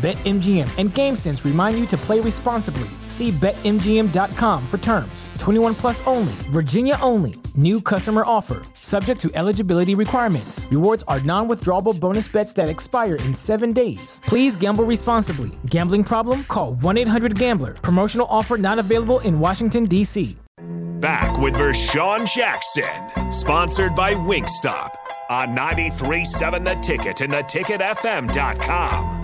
BetMGM and GameSense remind you to play responsibly. See BetMGM.com for terms. 21 plus only, Virginia only. New customer offer, subject to eligibility requirements. Rewards are non withdrawable bonus bets that expire in seven days. Please gamble responsibly. Gambling problem? Call 1 800 Gambler. Promotional offer not available in Washington, D.C. Back with Vershawn Jackson, sponsored by Wingstop on 937 The Ticket and theticketfm.com.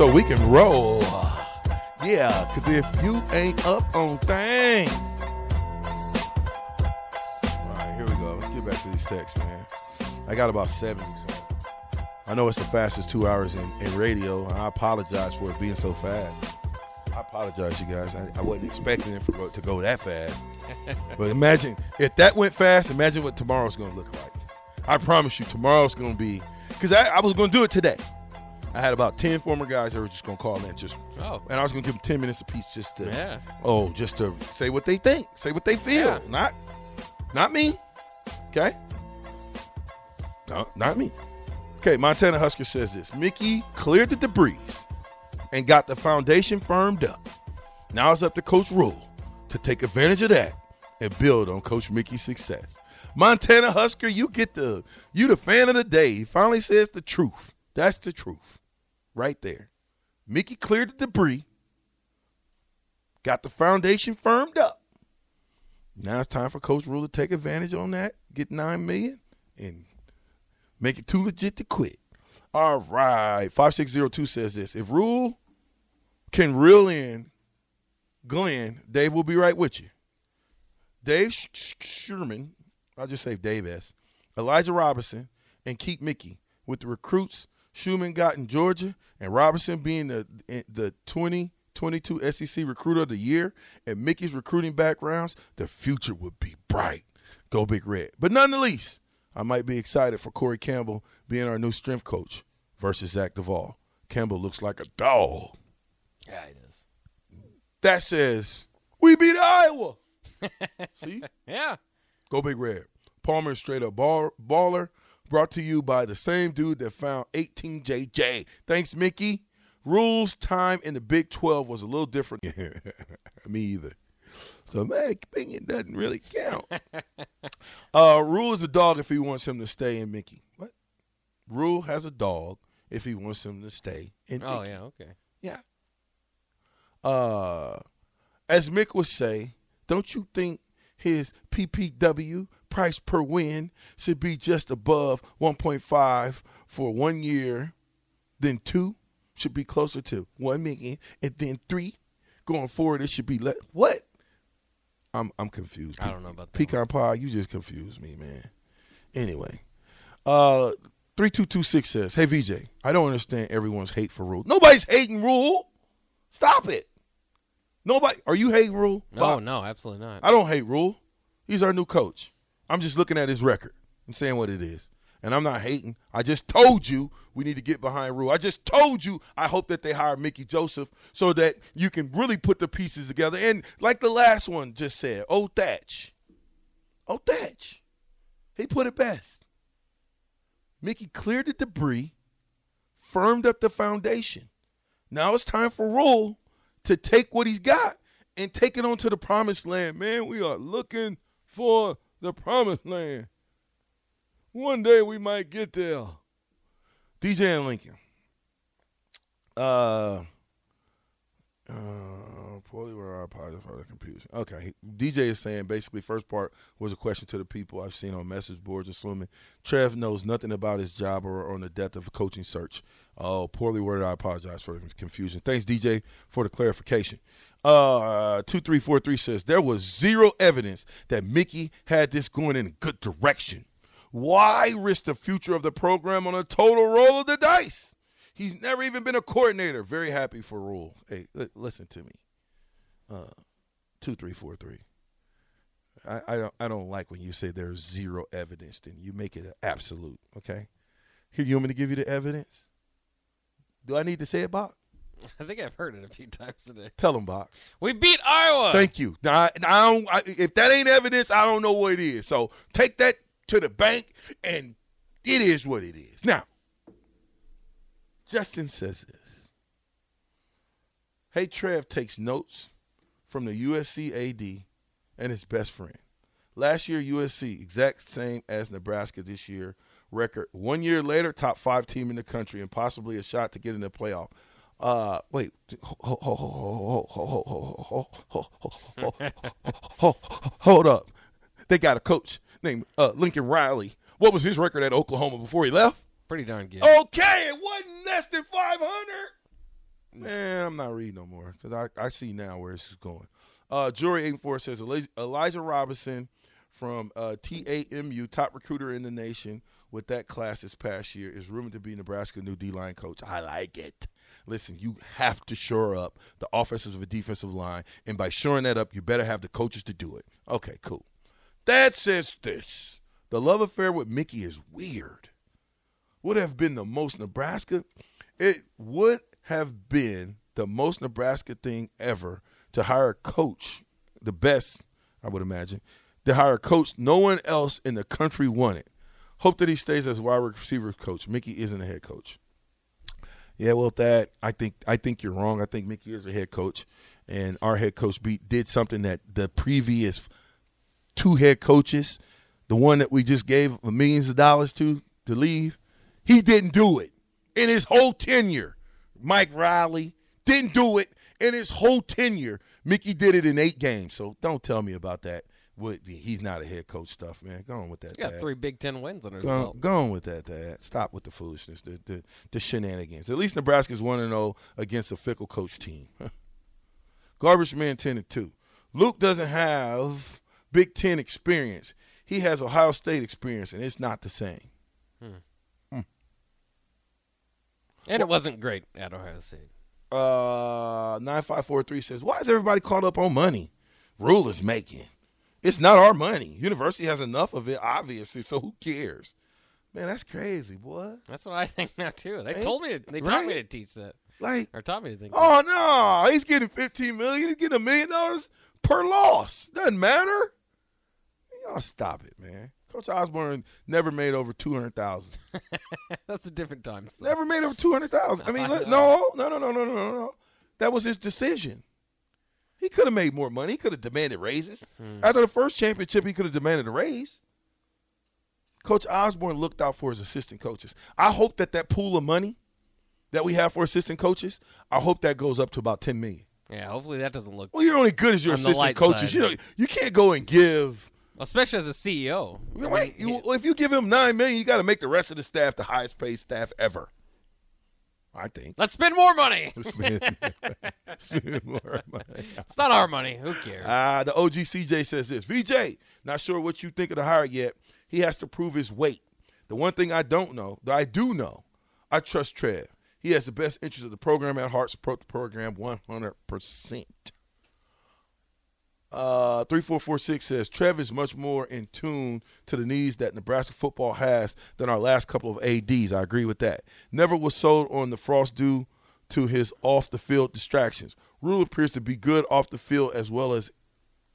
so we can roll. Yeah, because if you ain't up on things. All right, here we go. Let's get back to these texts, man. I got about 70. So I know it's the fastest two hours in, in radio, and I apologize for it being so fast. I apologize, you guys. I, I wasn't expecting it for, to go that fast. but imagine if that went fast, imagine what tomorrow's going to look like. I promise you, tomorrow's going to be, because I, I was going to do it today. I had about ten former guys that were just gonna call in, just Oh. and I was gonna give them ten minutes apiece, just to Yeah. oh, just to say what they think, say what they feel, Yeah. not not me, okay? No, not me. Okay, Montana Husker says this: Mickey cleared the debris and got the foundation firmed up. Now it's up to Coach Rhule to take advantage of that and build on Coach Mickey's success. Montana Husker, you get the you the fan of the day. He finally says the truth. That's the truth right there. Mickey cleared the debris, got the foundation firmed up. Now it's time for Coach Rhule to take advantage on that, get nine million, and make it too legit to quit. All right. 5602 says this. If Rhule can reel in Glenn, Dave will be right with you. Dave Sh- Sh- Sherman, I'll just say Dave S. Elijah Robinson, and keep Mickey with the recruits Schumann got in Georgia and Robinson being the the 2022 SEC Recruiter of the Year and Mickey's recruiting backgrounds, the future would be bright. Go Big Red. But none the least, I might be excited for Corey Campbell being our new strength coach versus Zach Duval. Campbell looks like a dog. Yeah, it is. That says we beat Iowa. See? Yeah. Go Big Red. Palmer is straight up ball, baller. Brought to you by the same dude that found 18JJ. Thanks, Mickey. Rhule's time in the Big 12 was a little different. Me either. So my opinion doesn't really count. uh, Rhule is a dog if he wants him to stay in Mickey. What? Rhule has a dog if he wants him to stay in Oh Mickey. yeah. Okay. Yeah. Uh, as Mick would say, don't you think his PPW price per win should be just above 1.5 for one year, then two should be closer to one million, and then three going forward it should be let what? I'm I'm confused. I don't know about that pecan pie. You just confused me, man. Anyway, uh, three two two six says, "Hey VJ, I don't understand everyone's hate for Rhule. Nobody's hating Rhule. Stop it. Nobody. Are you hating Rhule? No, Bob? no, absolutely not. I don't hate Rhule. He's our new coach. I'm just looking at his record and saying what it is. And I'm not hating. I just told you we need to get behind Rhule. I just told you I hope that they hire Mickey Joseph so that you can really put the pieces together. And like the last one just said, oh Thatch. Oh Thatch. He put it best. Mickey cleared the debris, firmed up the foundation. Now it's time for Rhule to take what he's got and take it on to the promised land. Man, we are looking for the promised land. One day we might get there. DJ and Lincoln. Uh, uh poorly were our positive for the confusion. Okay, DJ is saying basically first part was a question to the people I've seen on message boards assuming Trev knows nothing about his job or on the depth of a coaching search. Oh, poorly worded. I apologize for the confusion. Thanks, DJ, for the clarification. Uh, two three four three says there was zero evidence that Mickey had this going in a good direction. Why risk the future of the program on a total roll of the dice? He's never even been a coordinator. Very happy for Rhule. Hey, li- listen to me. Uh, two three four three. I, I don't I don't like when you say there's zero evidence. Then you make it an absolute. Okay. Here, you want me to give you the evidence? Do I need to say it, Bob? I think I've heard it a few times today. Tell them, Bob. We beat Iowa. Thank you. Now, I, I don't, I, if that ain't evidence, I don't know what it is. So take that to the bank, and it is what it is. Now, Justin says this. Hey, Trev takes notes from the USC AD and his best friend. Last year, USC, exact same as Nebraska this year, record. One year later, top five team in the country and possibly a shot to get in the playoff. Uh, wait, hold up. They got a coach named uh, Lincoln Riley. What was his record at Oklahoma before he left? Pretty darn good. Okay, it wasn't less than 500. Man, I'm not reading no more because I, I see now where this is going. Uh, Jury 84 says Elijah Robinson from uh, TAMU, top recruiter in the nation with that class this past year, is rumored to be Nebraska new D line coach. I like it. Listen, you have to shore up the offensive and defensive line, and by shoring that up, you better have the coaches to do it. Okay, cool. That says this. The love affair with Mickey is weird. Would have been the most Nebraska. It would have been the most Nebraska thing ever to hire a coach, the best, I would imagine, to hire a coach no one else in the country wanted. Hope that he stays as wide receiver coach. Mickey isn't a head coach. Yeah, well, that I think I think you're wrong. I think Mickey is a head coach, and our head coach beat did something that the previous two head coaches, the one that we just gave millions of dollars to to leave, he didn't do it in his whole tenure. Mike Riley didn't do it in his whole tenure. Mickey did it in eight games. So don't tell me about that. What he's not a head coach stuff, man. Go on with that. Got three Big Ten wins under his Go on, belt. go on with that, Dad. Stop with the foolishness, the the, the shenanigans. At least Nebraska's one and zero against a Fickell coach team. Garbage man ten and two. Luke doesn't have Big Ten experience. He has Ohio State experience, and it's not the same. hmm And it wasn't great at Ohio State. Uh, nine five four three says, "Why is everybody caught up on money? Rhule is making. It's not our money. University has enough of it, obviously. So who cares? Man, that's crazy, boy. That's what I think now too. They Ain't- told me. To, they taught me to teach that, Like, or taught me to think. Oh, that. oh no, he's getting fifteen million. He's getting a million dollars per loss. Doesn't matter. Y'all stop it, man. Coach Osborne never made over two hundred thousand. That's a different time. Stuff. Never made over two hundred thousand. I mean, I no, no, no, no, no, no, no. That was his decision. He could have made more money. He could have demanded raises. Hmm. After the first championship, he could have demanded a raise. Coach Osborne looked out for his assistant coaches. I hope that that pool of money that we have for assistant coaches, I hope that goes up to about ten million. Yeah, hopefully that doesn't look. Well, you're only good as your assistant coaches. side, You know, you can't go and give. Especially as a CEO. I mean, you, if you give him nine million, you got to make the rest of the staff the highest paid staff ever. I think. let's spend more money. Spend- spend more money. It's not our money. Who cares? Ah, the OG CJ says this. VJ, not sure what you think of the hire yet. He has to prove his weight. The one thing I don't know, that I do know, I trust Trev. He has the best interest of the program at heart. Support the program 100%. Uh, 3446 says Trev is much more in tune to the needs that Nebraska football has than our last couple of ADs. I agree with that. Never was sold on the Frost due to his off the field distractions. Rhule appears to be good off the field as well as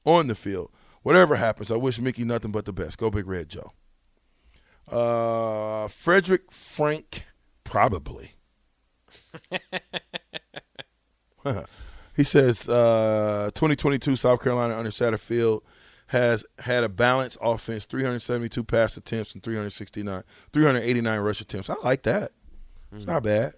on the field. Whatever happens, I wish Mickey nothing but the best. Go Big Red Joe. Uh, Frederick Frank, probably. he says uh, 2022 South Carolina under Satterfield has had a balanced offense, 372 pass attempts and 369, 389 rush attempts. I like that. It's not bad.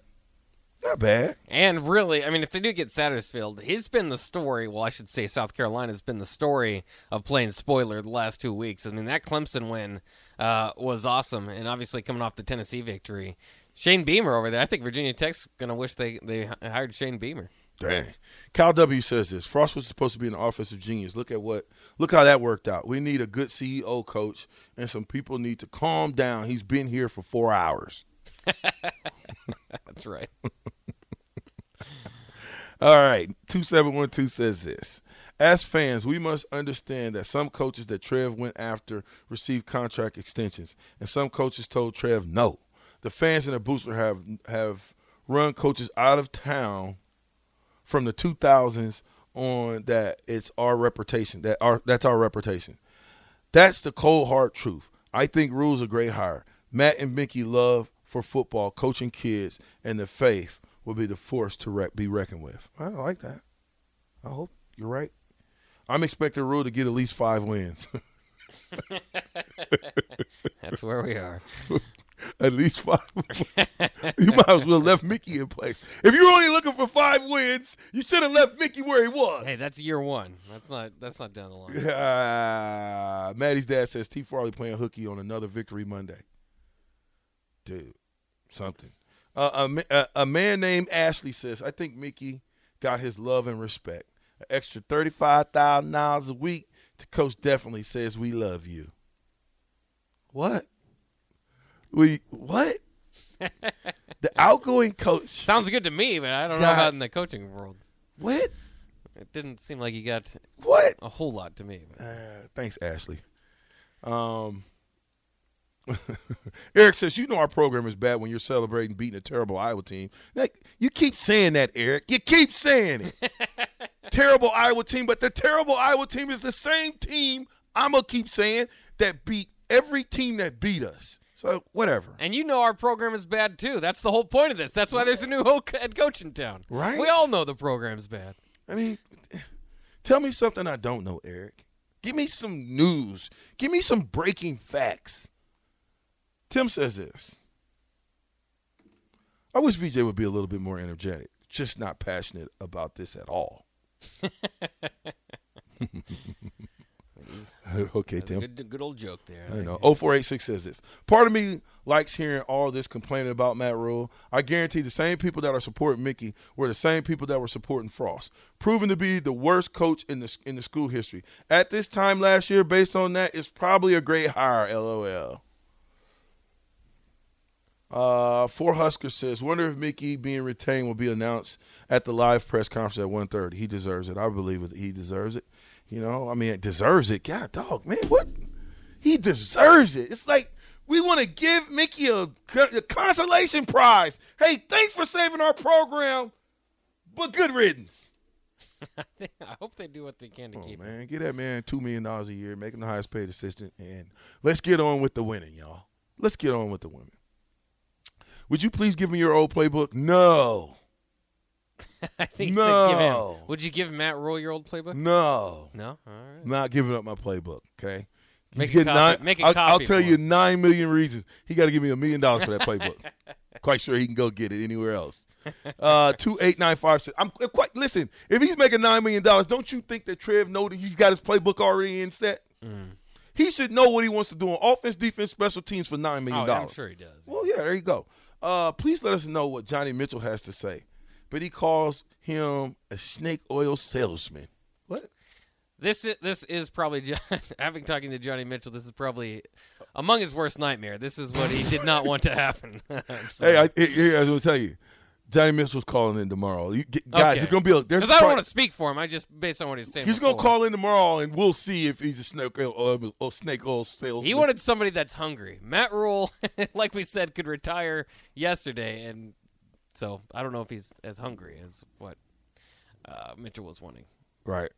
Not bad. And really, I mean, if they do get Satterfield, he's been the story. Well, I should say South Carolina's been the story of playing spoiler the last two weeks. I mean, that Clemson win uh, was awesome, and obviously coming off the Tennessee victory, Shane Beamer over there. I think Virginia Tech's gonna wish they they hired Shane Beamer. Dang. Cal W says this. Frost was supposed to be an offensive genius. Look at what look how that worked out. We need a good CEO coach and some people need to calm down. He's been here for four hours. That's right. All right. 2712 says this. As fans, we must understand that some coaches that Trev went after received contract extensions, and some coaches told Trev no. The fans and the booster have have run coaches out of town from the 2000s on that it's our reputation that our that's our reputation. That's the cold hard truth. I think Rhule's a great hire. Matt and Mickey love for football, coaching kids, and the faith will be the force to re- be reckoned with. I like that. I hope you're right. I'm expecting Rhule to get at least five wins. That's where we are. at least five. you might as well left Mickey in place. If you're only looking for five wins, you should have left Mickey where he was. Hey, that's year one. That's not that's not down the line. Uh, Maddie's dad says T. Farley playing hooky on another victory Monday. Dude, something. Uh, a, a, a man named Ashley says, I think Mickey got his love and respect. An extra $35,000 a week to coach definitely says we love you. What? We what? the outgoing coach. Sounds good to me, but I don't know about in the coaching world. What? It didn't seem like he got What? a whole lot to me. But. Uh, thanks, Ashley. Um, Eric says, "You know our program is bad when you're celebrating beating a terrible Iowa team. Like you keep saying that, Eric. You keep saying it. terrible Iowa team, but the terrible Iowa team is the same team. I'm gonna keep saying that beat every team that beat us. So whatever. And you know our program is bad too. That's the whole point of this. That's why there's a new head coach in town. Right. We all know the program's bad. I mean, tell me something I don't know, Eric. Give me some news. Give me some breaking facts. Tim says this. I wish VJ would be a little bit more energetic, just not passionate about this at all. Okay, Tim. good, good old joke there. I know. 0486 says this. Part of me likes hearing all this complaining about Matt Rhule. I guarantee the same people that are supporting Mickey were the same people that were supporting Frost, proven to be the worst coach in the in the school history. At this time last year, based on that, it's probably a great hire. LOL. Uh, Four Husker says, "Wonder if Mickey being retained will be announced at the live press conference at 1.30. He deserves it. I believe it. He deserves it. You know, I mean, it deserves it. God, dog, man, what? He deserves it. It's like we want to give Mickey a, a consolation prize. Hey, thanks for saving our program, but good riddance. I hope they do what they can to Oh, keep him. man, get that man two million dollars a year, make him the highest paid assistant, and let's get on with the winning, y'all. Let's get on with the women. Would you please give me your old playbook? No, I think said give him. No. Would you give Matt Rhule your old playbook? no, No. All right. Not giving up my playbook. Okay. He's Make getting copy- nine. make a I'll, copy I'll tell you nine million reasons he got to give me a million dollars for that playbook. quite sure he can go get it anywhere else. Uh, two eight nine five six. I'm I'm quite. Listen, if he's making nine million dollars, don't you think that Trev know that he's got his playbook already in set? Mm. He should know what he wants to do on offense, defense, special teams for nine million dollars. I'm sure he does. Well, yeah, there you go. Uh, please let us know what Johnny Mitchell has to say. But he calls him a snake oil salesman. What? This is, this is probably Jo- having talking to Johnny Mitchell. This is probably among his worst nightmare. This is what he did not want to happen. Hey, I, here, I was going to tell you. Johnny Mitchell's calling in tomorrow. You, get, guys, Okay. it's going to be a. There's Because I don't pri- want to speak for him. I just based on what he's saying. He's going to call in tomorrow, and we'll see if he's a snake oil, uh, snake oil salesman. He wanted somebody that's hungry. Matt Rhule, like we said, could retire yesterday, and so I don't know if he's as hungry as what uh, Mitchell was wanting. Right.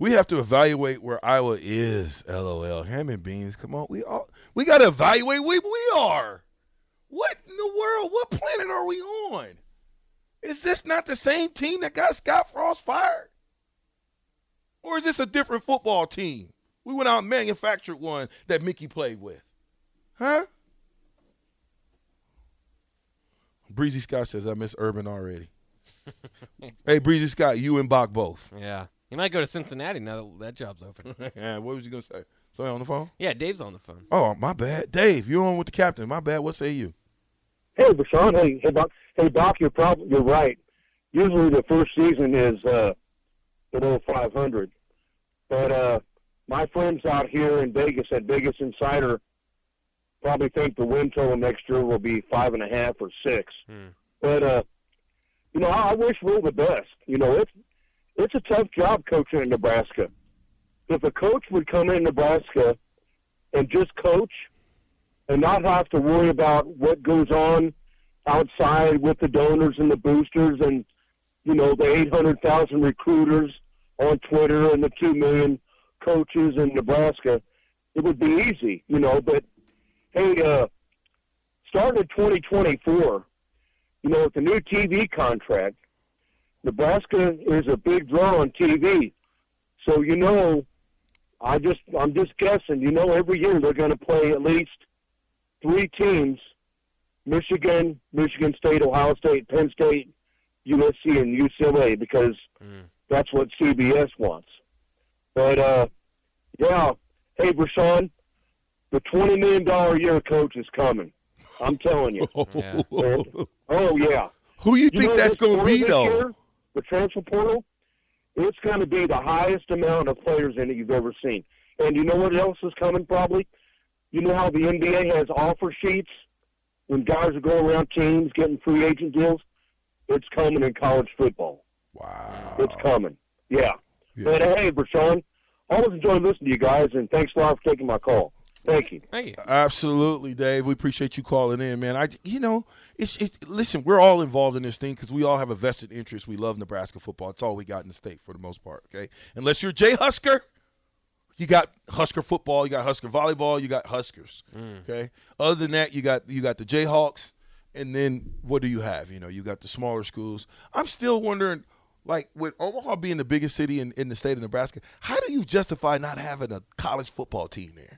We have to evaluate where Iowa is. LOL. Ham and beans. Come on. We all we got to evaluate where we are. What in the world? What planet are we on? Is this not the same team that got Scott Frost fired? Or is this a different football team? We went out and manufactured one that Mickey played with. Huh? Breezy Scott says I miss Urban already. hey, Breezy Scott, you and Bach both. Yeah. He might go to Cincinnati now that that job's open. Yeah, what was you gonna say? Somebody on the phone? Yeah, Dave's on the phone. Oh, my bad, Dave. You're on with the captain. My bad. What say you? Hey, Bashan. Hey, hey, Doc. Hey, Doc. You're probably you're right. Usually the first season is uh, below 500, but uh, my friends out here in Vegas at Vegas Insider probably think the win total next year will be five and a half or six. Hmm. But uh, you know, I wish we're the best. You know, it's it's a tough job coaching in Nebraska. If a coach would come in Nebraska and just coach and not have to worry about what goes on outside with the donors and the boosters and you know the 800,000 recruiters on Twitter and the 2 million coaches in Nebraska, it would be easy, you know, but hey, uh starting in 2024, you know, with the new TV contract, Nebraska is a big draw on TV. So you know, I just I'm just guessing. You know, every year they're going to play at least three teams: Michigan, Michigan State, Ohio State, Penn State, USC, and UCLA, because Mm. that's what CBS wants. But uh, yeah, hey, Rashawn, the twenty million dollar a year coach is coming. I'm telling you. Yeah. Oh yeah. Who you think that's going to be though? year, the transfer portal, it's going to be the highest amount of players in it you've ever seen. And you know what else is coming? Probably, you know how the NBA has offer sheets when guys are going around teams getting free agent deals. It's coming in college football. Wow. It's coming. Yeah. Yeah. But hey, Rashawn, always enjoy listening to you guys, and thanks a lot for taking my call. Thank you. Thank you. Absolutely, Dave. We appreciate you calling in, man. I, you know, it's, it's listen. We're all involved in this thing because we all have a vested interest. We love Nebraska football. It's all we got in the state for the most part. Okay, unless you're Jay Husker, you got Husker football, you got Husker volleyball, you got Huskers. Mm. Okay. Other than that, you got you got the Jayhawks, and then what do you have? You know, you got the smaller schools. I'm still wondering. Like with Omaha being the biggest city in, in the state of Nebraska, how do you justify not having a college football team there?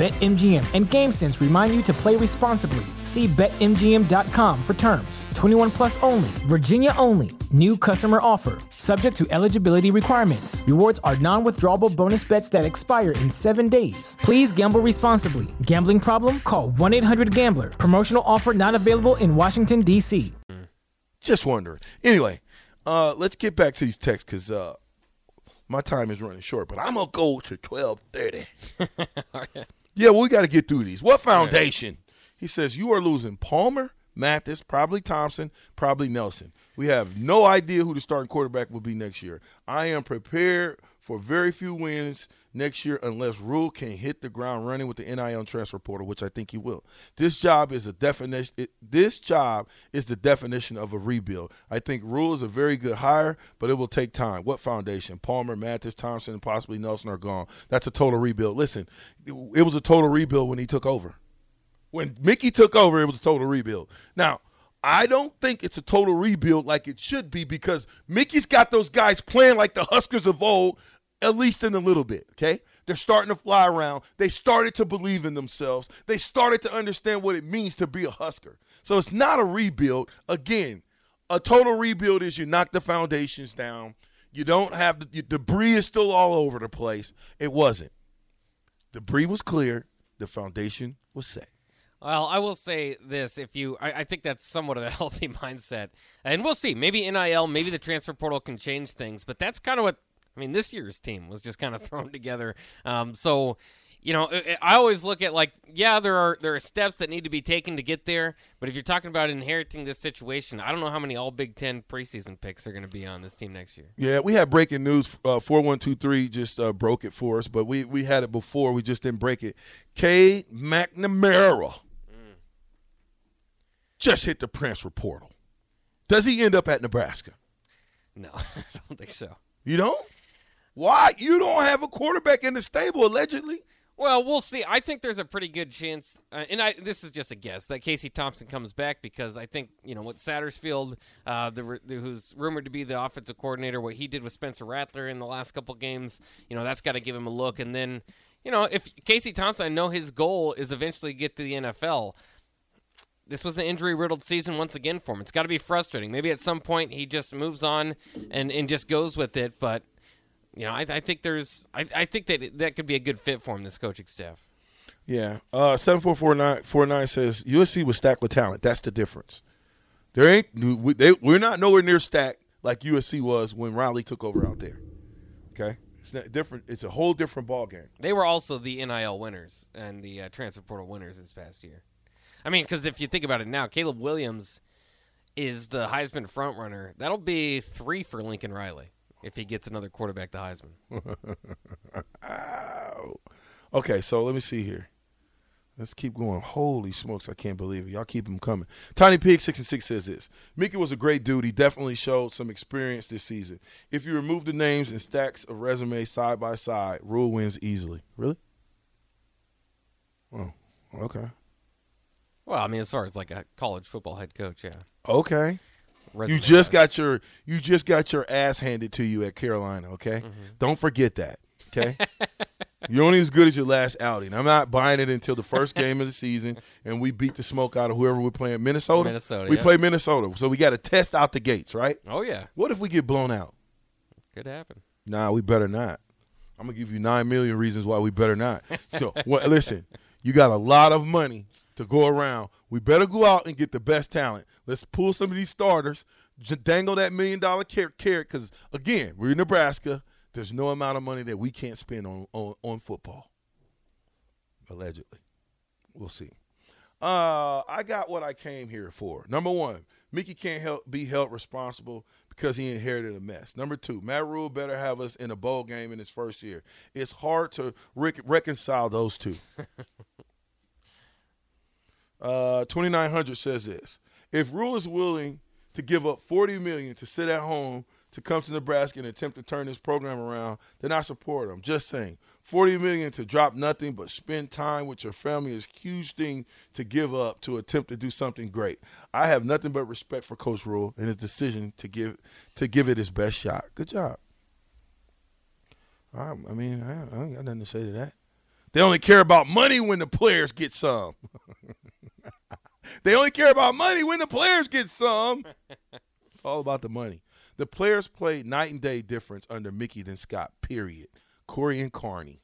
BetMGM and GameSense remind you to play responsibly. See BetMGM.com for terms. 21 plus only, Virginia only. New customer offer. Subject to eligibility requirements. Rewards are non withdrawable bonus bets that expire in seven days. Please gamble responsibly. Gambling problem? Call 1 800 Gambler. Promotional offer not available in Washington, D.C. Just wondering. Anyway, uh, let's get back to these texts because uh, my time is running short. But I'm gonna go to twelve thirty. Yeah, we got to get through these. What foundation? He says you are losing Palmer, Mathis, probably Thompson, probably Nelson. We have no idea who the starting quarterback will be next year. I am prepared for very few wins next year unless Rhule can hit the ground running with the NIL transfer portal, which I think he will. This job is a definition. It, this job is the definition of a rebuild. I think Rhule is a very good hire, but it will take time. What foundation? Palmer, Mathis, Thompson, and possibly Nelson are gone. That's a total rebuild. Listen, it was a total rebuild when he took over. When Mickey took over, it was a total rebuild. Now, I don't think it's a total rebuild like it should be because Mickey's got those guys playing like the Huskers of old, at least in a little bit, okay? They're starting to fly around. They started to believe in themselves. They started to understand what it means to be a Husker. So it's not a rebuild. Again, a total rebuild is you knock the foundations down. You don't have the debris is still all over the place. It wasn't. Debris was clear. The foundation was set. Well, I will say this: if you, I, I think that's somewhat of a healthy mindset, and we'll see. Maybe NIL, maybe the transfer portal can change things, but that's kind of what I mean. This year's team was just kind of thrown together. Um, so you know, I- I always look at like, yeah, there are there are steps that need to be taken to get there. But if you're talking about inheriting this situation, I don't know how many All Big Ten preseason picks are going to be on this team next year. Yeah, we had breaking news. Uh, four one two three just uh, broke it for us, but we we had it before. We just didn't break it. Cade McNamara just hit the transfer portal. Does he end up at Nebraska? No, I don't think so. You don't. Why? You don't have a quarterback in the stable allegedly. Well, we'll see. I think there's a pretty good chance, uh, and I, this is just a guess, that Casey Thompson comes back because I think you know what Sattersfield, uh, the, the who's rumored to be the offensive coordinator, what he did with Spencer Rattler in the last couple games, you know that's got to give him a look. And then, you know, if Casey Thompson, I know his goal is eventually get to the NFL. This was an injury riddled season once again for him. It's got to be frustrating. Maybe at some point he just moves on and, and just goes with it, but you know, I, I think there's, I, I think that that could be a good fit for him. This coaching staff. Yeah. Uh, seven four four nine four nine says USC was stacked with talent. That's the difference. There ain't we, they, we're not nowhere near stacked like USC was when Riley took over out there. Okay, it's not different. It's a whole different ball game. They were also the NIL winners and the uh, transfer portal winners this past year. I mean, because if you think about it now, Caleb Williams is the Heisman front runner. That'll be three for Lincoln Riley if he gets another quarterback to Heisman. Ow. Okay, so let me see here. Let's keep going. Holy smokes, I can't believe it. Y'all keep them coming. Tiny Pig six and six says this. Mickey was a great dude. He definitely showed some experience this season. If you remove the names and stacks of resumes side by side, Rhule wins easily. Really? Oh, okay. Well, I mean, as far as like a college football head coach, yeah. Okay. You just got your you just got your ass handed to you at Carolina, okay? Mm-hmm. Don't forget that. Okay? You're only as good as your last outing. I'm not buying it until the first game of the season and we beat the smoke out of whoever we're playing. Minnesota? Minnesota, We yeah. play Minnesota. So we got to test out the gates, right? Oh yeah, What if we get blown out? could happen. Nah, we better not. I'm gonna give you nine million reasons why we better not. So, well, listen, you got a lot of money to go around. We better go out and get the best talent. Let's pull some of these starters, dangle that million dollar carrot. Because again, we're in Nebraska. There's no amount of money that we can't spend on on, on football. Allegedly, we'll see. Uh, I got what I came here for. Number one, Mickey can't help be held responsible because he inherited a mess. Number two, Matt Rhule better have us in a bowl game in his first year. It's hard to rec- reconcile those two. uh, 2900 says this. If Rhule is willing to give up 40 million to sit at home to come to Nebraska and attempt to turn this program around, then I support him. Just saying. 40 million to drop nothing but spend time with your family is huge thing to give up to attempt to do something great. I have nothing but respect for Coach Rhule and his decision to give to give it his best shot. Good job. I, I mean, I, I ain't got nothing to say to that. They only care about money when the players get some. they only care about money when the players get some. It's all about the money. The players played night and day difference under Mickey than Scott, period. Corey and Carney.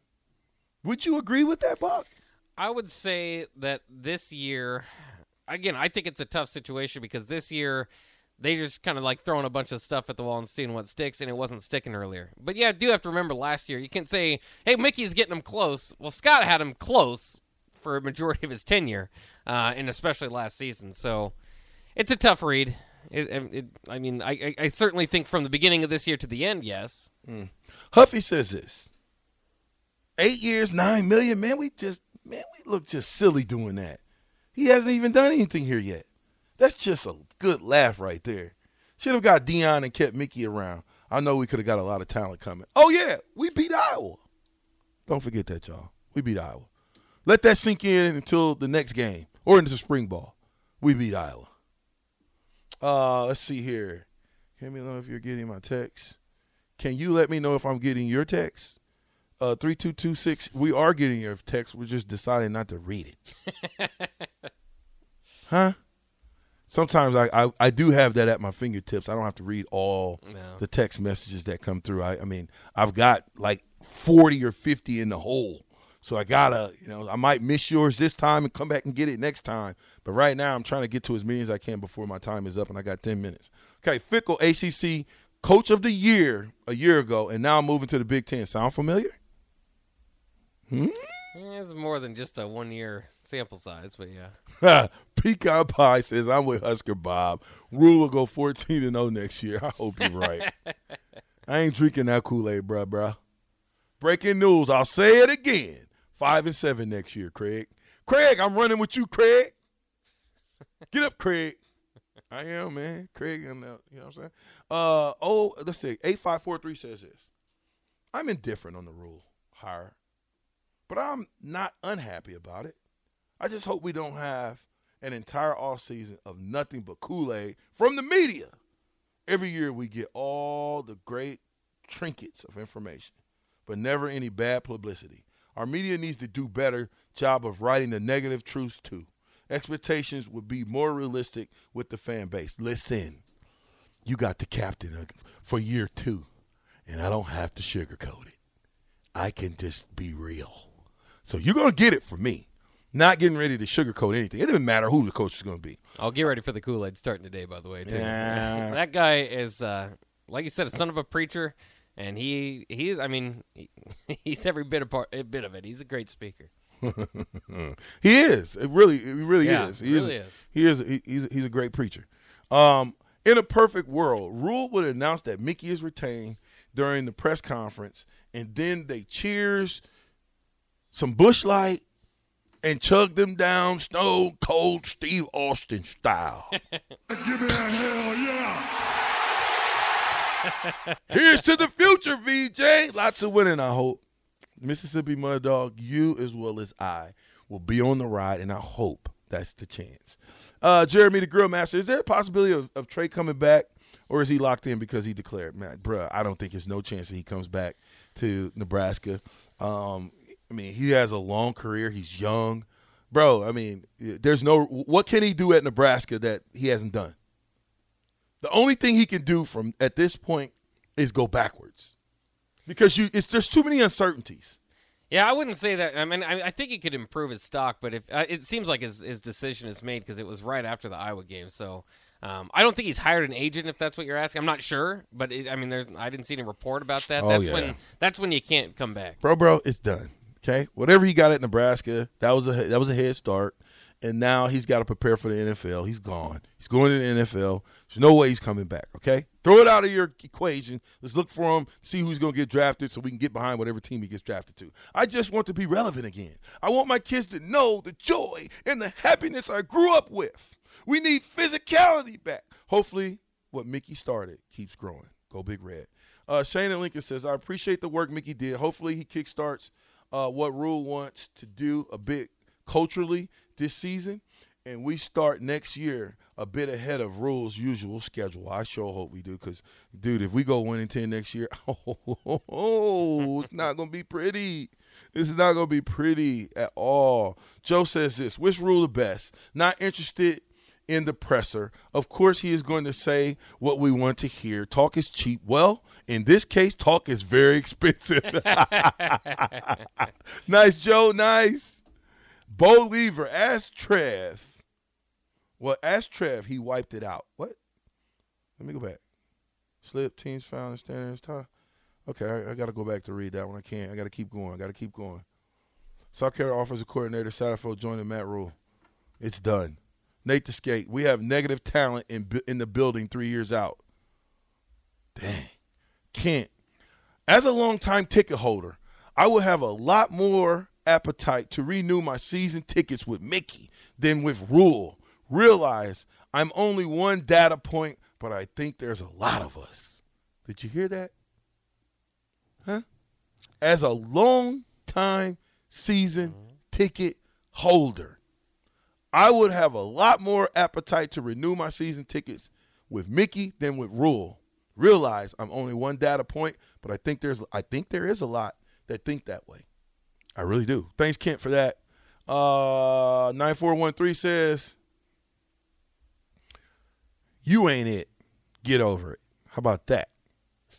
Would you agree with that, Buck? I would say that this year, again, I think it's a tough situation because this year they just kind of like throwing a bunch of stuff at the wall and seeing what sticks, and it wasn't sticking earlier. But yeah, I do have to remember last year. You can't say, "Hey, Mickey's getting them close." Well, Scott had him close for a majority of his tenure, uh, and especially last season. So it's a tough read. It, it, I mean, I, I, I certainly think from the beginning of this year to the end, yes. Huffy says this. Eight years, nine million. Man, we just man, we look just silly doing that. He hasn't even done anything here yet. That's just a good laugh right there. Should have got Deion and kept Mickey around. I know we could have got a lot of talent coming. Oh yeah, we beat Iowa. Don't forget that, y'all. We beat Iowa. Let that sink in until the next game or into spring ball. We beat Iowa. Uh, let's see here. Let me know if you're getting my text. Can you let me know if I'm getting your text? Uh, three two two six. We are getting your text. We're just deciding not to read it. huh? Sometimes I, I I do have that at my fingertips. I don't have to read all No. the text messages that come through. I I mean I've got like forty or fifty in the hole. So I gotta, you know, I might miss yours this time and come back and get it next time. But right now, I'm trying to get to as many as I can before my time is up, and I got 10 minutes. Okay, Fickell, ACC Coach of the Year a year ago, and now I'm moving to the Big Ten. Sound familiar? Eh, It's more than just a one year sample size, but yeah. Pecan Pie says, I'm with Husker Bob. Rhule will go 14 and 0 next year. I hope you're right. I ain't drinking that Kool Aid, bruh, bruh. Breaking news. I'll say it again. 5 and 7 next year, Craig. Craig, I'm running with you, Craig. Get up, Craig. I am, man. Craig, I'm out, you know what I'm saying? Uh, oh, let's see. 8543 says this. I'm indifferent on the Rhule hire, but I'm not unhappy about it. I just hope we don't have an entire off season of nothing but Kool Aid from the media. Every year we get all the great trinkets of information, but never any bad publicity. Our media needs to do better job of writing the negative truths too. Expectations would be more realistic with the fan base. Listen, you got the captain for year two, and I don't have to sugarcoat it. I can just be real. So you're gonna get it from me. Not getting ready to sugarcoat anything. It doesn't matter who the coach is gonna be. I'll get ready for the Kool Aid starting today, by the way, too. Yeah. that guy is, uh, like you said, a son of a preacher, and he he is. I mean, he, he's every bit a part, a bit of it. He's a great speaker. He is. It really, it really Yeah, is. He really is. is. He is. He, he's he's a great preacher. Um, in a perfect world, Rhule would announce that Mickey is retained during the press conference, and then they cheers, some Busch Light, and chug them down stone cold Steve Austin style. Give me that hell yeah! Here's to the future, VJ. Lots of winning, I hope. Mississippi Mud Dog, you as well as I will be on the ride, and I hope that's the chance. Uh, Jeremy the Grill Master, is there a possibility of, of Trey coming back, or is he locked in because he declared? Man, bruh, I don't think there's no chance that he comes back to Nebraska. Um, I mean, he has a long career. He's young. Bro, I mean, there's no what can he do at Nebraska that he hasn't done? The only thing he can do from at this point is go backwards because you it's there's too many uncertainties. Yeah, I wouldn't say that. I mean, I, I think he could improve his stock, but if uh, it seems like his his decision is made because it was right after the Iowa game, so um, I don't think he's hired an agent. If that's what you're asking, I'm not sure, but it, I mean, there's I didn't see any report about that. Oh, that's yeah. when that's when you can't come back. Bro, bro, it's done. Okay, whatever he got at Nebraska, that was a that was a head start, and now he's got to prepare for the NFL. He's gone. He's going to the NFL. There's no way he's coming back. Okay, throw it out of your equation. Let's look for him, see who's going to get drafted, so we can get behind whatever team he gets drafted to. I just want to be relevant again. I want my kids to know the joy and the happiness I grew up with. We need physicality back. Hopefully, what Mickey started keeps growing. Go Big Red. Uh, Shane and Lincoln says, I appreciate the work Mickey did. Hopefully, he kickstarts uh, what Rhule wants to do a bit culturally this season, and we start next year a bit ahead of Rhule's usual schedule. I sure hope we do, because, dude, if we go one and ten next year, oh, it's not to be pretty. This is not to be pretty at all. Joe says this: Which Rhule the best? Not interested in the presser. Of course, he is going to say what we want to hear. Talk is cheap. Well, in this case, talk is very expensive. nice, Joe. Nice. Bo Lever, ask Trev. Well, ask Trev, he wiped it out. What? Let me go back. Slip teams found in standards time. Okay, I, I got to go back to read that one. I can't. I got to keep going. I got to keep going. South Carolina offensive coordinator Satterfield joining Matt Rhule. It's done. Nate the Skate. We have negative talent in in the building three years out. Dang. Kent. As a longtime ticket holder, I would have a lot more appetite to renew my season tickets with Mickey than with Rhule. Realize I'm only one data point, but I think there's a lot of us. Did you hear that? Huh? As a long time season ticket holder, I would have a lot more appetite to renew my season tickets with Mickey than with Rhule. Realize I'm only one data point, but I think there's I think there is a lot that think that way. I really do. Thanks, Kent, for that. Uh, nine four one three says, "You ain't it. Get over it." How about that?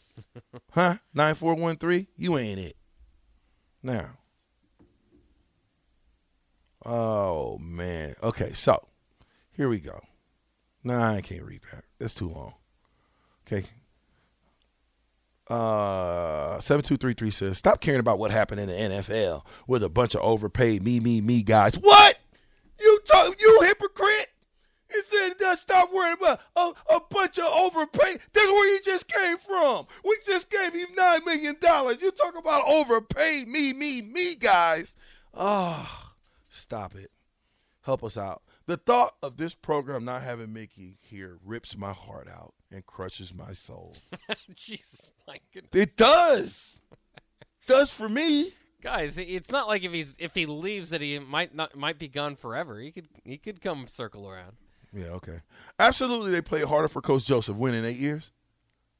huh? Nine four one three. You ain't it. Now. Oh man. Okay, so here we go. Nah, I can't read that. That's too long. Okay. Uh, seven two three three says, "Stop caring about what happened in the NFL with a bunch of overpaid me me me guys." What? You talk? You hypocrite? He said, "Just "Stop worrying about a, a bunch of overpaid." That's where he just came from. We just gave him nine million dollars. You talk about overpaid me me me guys? Ah, stop it. Help us out. The thought of this program not having Mickey here rips my heart out and crushes my soul. Jesus, my goodness. It does. does for me. Guys, it's not like if he's if he leaves that he might not might be gone forever. He could he could come circle around. Yeah, okay. Absolutely, they play harder for Coach Joseph. Win in eight years.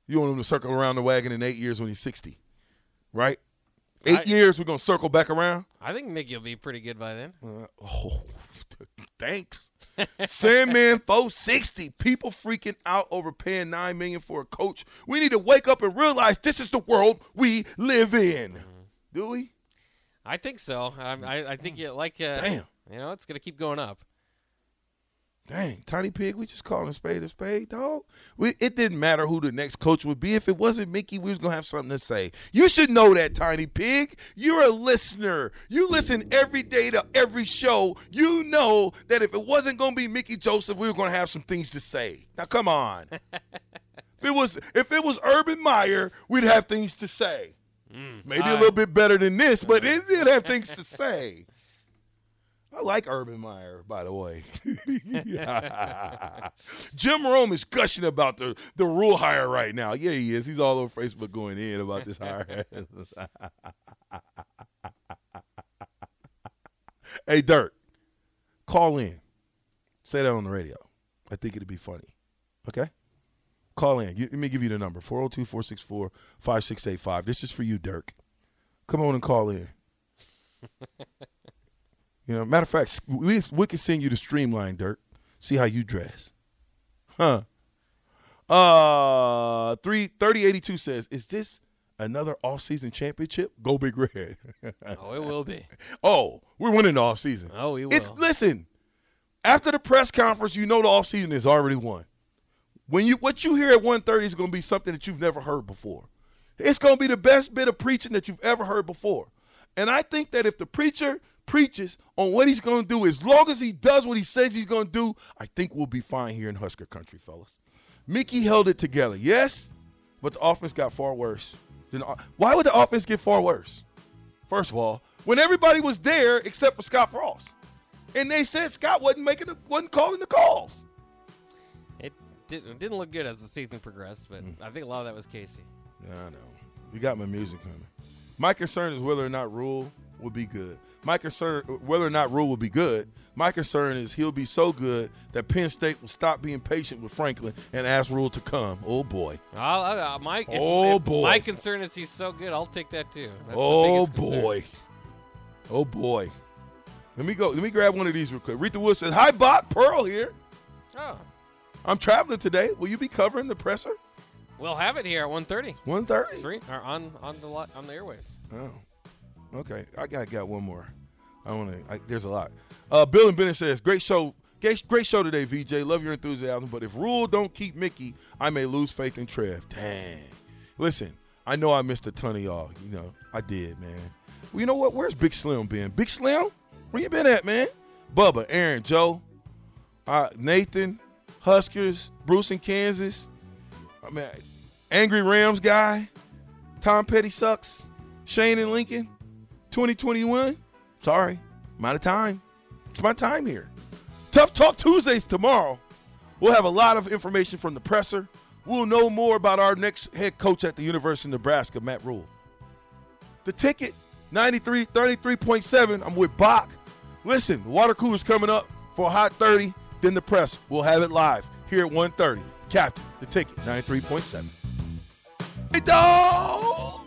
You want him to circle around the wagon in eight years when he's sixty, right? Eight I- years, we're gonna circle back around. I think Mickey will be pretty good by then. Uh, oh, thanks. Sandman 460. People freaking out over paying nine million for a coach. We need to wake up and realize this is the world we live in. Do we? I think so. I I, I think you like uh, Damn. You know, it's gonna keep going up. Dang, Tiny Pig, we just calling spade a spade, dog. We, it didn't matter who the next coach would be. If it wasn't Mickey, we was gonna have something to say. You should know that, Tiny Pig. You're a listener. You listen every day to every show. You know that if it wasn't gonna be Mickey Joseph, we were gonna have some things to say. Now, come on. if it was if it was Urban Meyer, we'd have things to say. Mm. Maybe a little bit better than this, but it did have things to say. I like Urban Meyer, by the way. Jim Rome is gushing about the, the Rhule hire right now. Yeah, he is. He's all over Facebook going in about this hire. hey, Dirt, call in. Say that on the radio. I think it'd be funny. Okay? Call in. Let me give you the number 402 464 5685. This is for you, Dirk. Come on and call in. You know, matter of fact, we we can send you the streamline, Dirk. See how you dress, huh? Uh, three thirty eighty two says, "Is this another off season championship? Go Big Red." Oh, it will be. oh, we're winning the off season. Oh, we It's will. listen. After the press conference, you know the off season is already won. When you what you hear at one thirty is going to be something that you've never heard before. It's going to be the best bit of preaching that you've ever heard before. And I think that if the preacher preaches on what he's going to do, as long as he does what he says he's going to do, I think we'll be fine here in Husker country, fellas. Mickey held it together, yes, but the offense got far worse. Than, why would the offense get far worse? First of all, when everybody was there except for Scott Frost, and they said Scott wasn't making, the, wasn't calling the calls. It didn't, didn't look good as the season progressed, but Mm. I think a lot of that was Casey. Yeah, I know. You got my music coming. My concern is whether or not Rhule will be good. My concern, whether or not Rhule will be good. My concern is he'll be so good that Penn State will stop being patient with Franklin and ask Rhule to come. Oh boy. Uh, my, if- Oh, if boy. My concern is he's so good. I'll take that too. That's oh boy. Oh boy. Let me go. Let me grab one of these real quick. Rita Wood says, "Hi, Bot Pearl here. Oh, I'm traveling today. Will you be covering the presser? we'll have it here at 1.30. One thirty. Stream or on on the on the airwaves. Oh, okay. I got got one more. I want to. There's a lot. Uh, Bill and Bennett says, "Great show, great, great show today, VJ. Love your enthusiasm, but if Rhule don't keep Mickey, I may lose faith in Trev. Dang. Listen, I know I missed a ton of y'all. You know, I did, man. Well, you know what? Where's Big Slim been? Big Slim, where you been at, man? Bubba, Aaron, Joe, uh, Nathan, Huskers, Bruce in Kansas. I mean, Angry Rams guy, Tom Petty sucks. Shane and Lincoln, 2021. Sorry, I'm out of time. It's my time here. Tough Talk Tuesdays tomorrow. We'll have a lot of information from the presser. We'll know more about our next head coach at the University of Nebraska, Matt Rhule. The ticket, 93, 33.7. I'm with Bach. Listen, the water cooler's coming up for a hot 30, then the press. We'll have it live here at 1.30. Captain, the ticket, 93.7. Hey, dog!